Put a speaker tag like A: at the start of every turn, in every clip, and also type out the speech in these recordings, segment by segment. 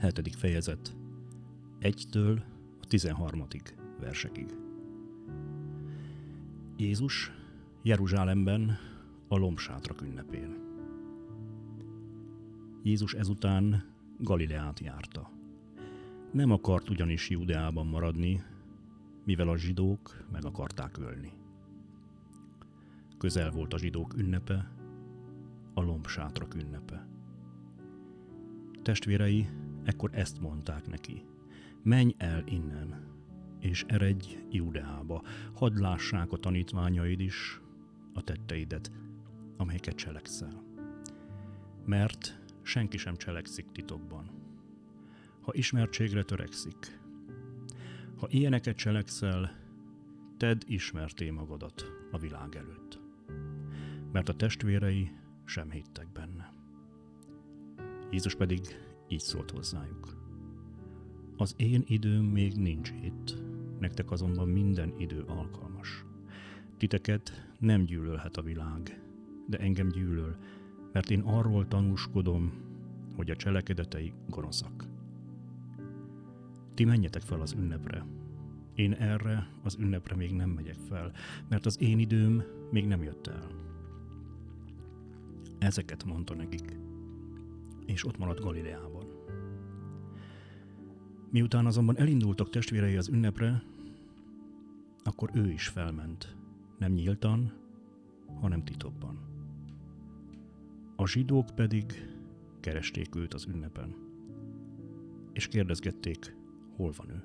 A: 7. fejezet, 1-től a 13. versekig. Jézus Jeruzsálemben a lombsátrak ünnepén. Jézus ezután Galileát járta. Nem akart ugyanis Judeában maradni, mivel a zsidók meg akarták ölni. Közel volt a zsidók ünnepe, a lombsátrak ünnepe. Testvérei ekkor ezt mondták neki. Menj el innen, és eredj Judeába, hadd lássák a tanítványaid is a tetteidet, amelyeket cselekszel. Mert senki sem cselekszik titokban. Ha ismertségre törekszik, ha ilyeneket cselekszel, tedd ismerté magadat a világ előtt. Mert a testvérei sem hittek benne. Jézus pedig így szólt hozzájuk. Az én időm még nincs itt, nektek azonban minden idő alkalmas. Titeket nem gyűlölhet a világ, de engem gyűlöl, mert én arról tanúskodom, hogy a cselekedetei gonoszak. Ti menjetek fel az ünnepre. Én erre az ünnepre még nem megyek fel, mert az én időm még nem jött el. Ezeket mondta nekik, és ott maradt Galileában. Miután azonban elindultak testvérei az ünnepre, akkor ő is felment, nem nyíltan, hanem titokban. A zsidók pedig keresték őt az ünnepen, és kérdezgették, hol van ő.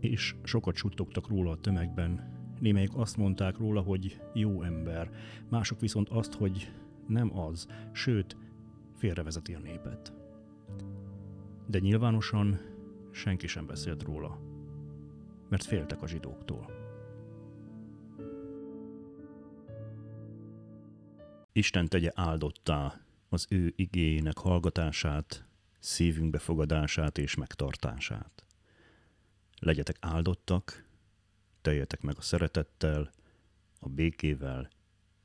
A: És sokat suttogtak róla a tömegben, némelyik azt mondták róla, hogy jó ember, mások viszont azt, hogy nem az, sőt, félrevezeti a népet. De nyilvánosan senki sem beszélt róla, mert féltek a zsidóktól. Isten tegye áldottá az ő igényének hallgatását, szívünk befogadását és megtartását. Legyetek áldottak, teljetek meg a szeretettel, a békével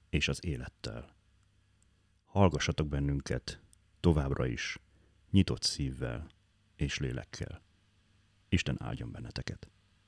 A: és az élettel. Hallgassatok bennünket továbbra is, nyitott szívvel és lélekkel. Isten áldjon benneteket!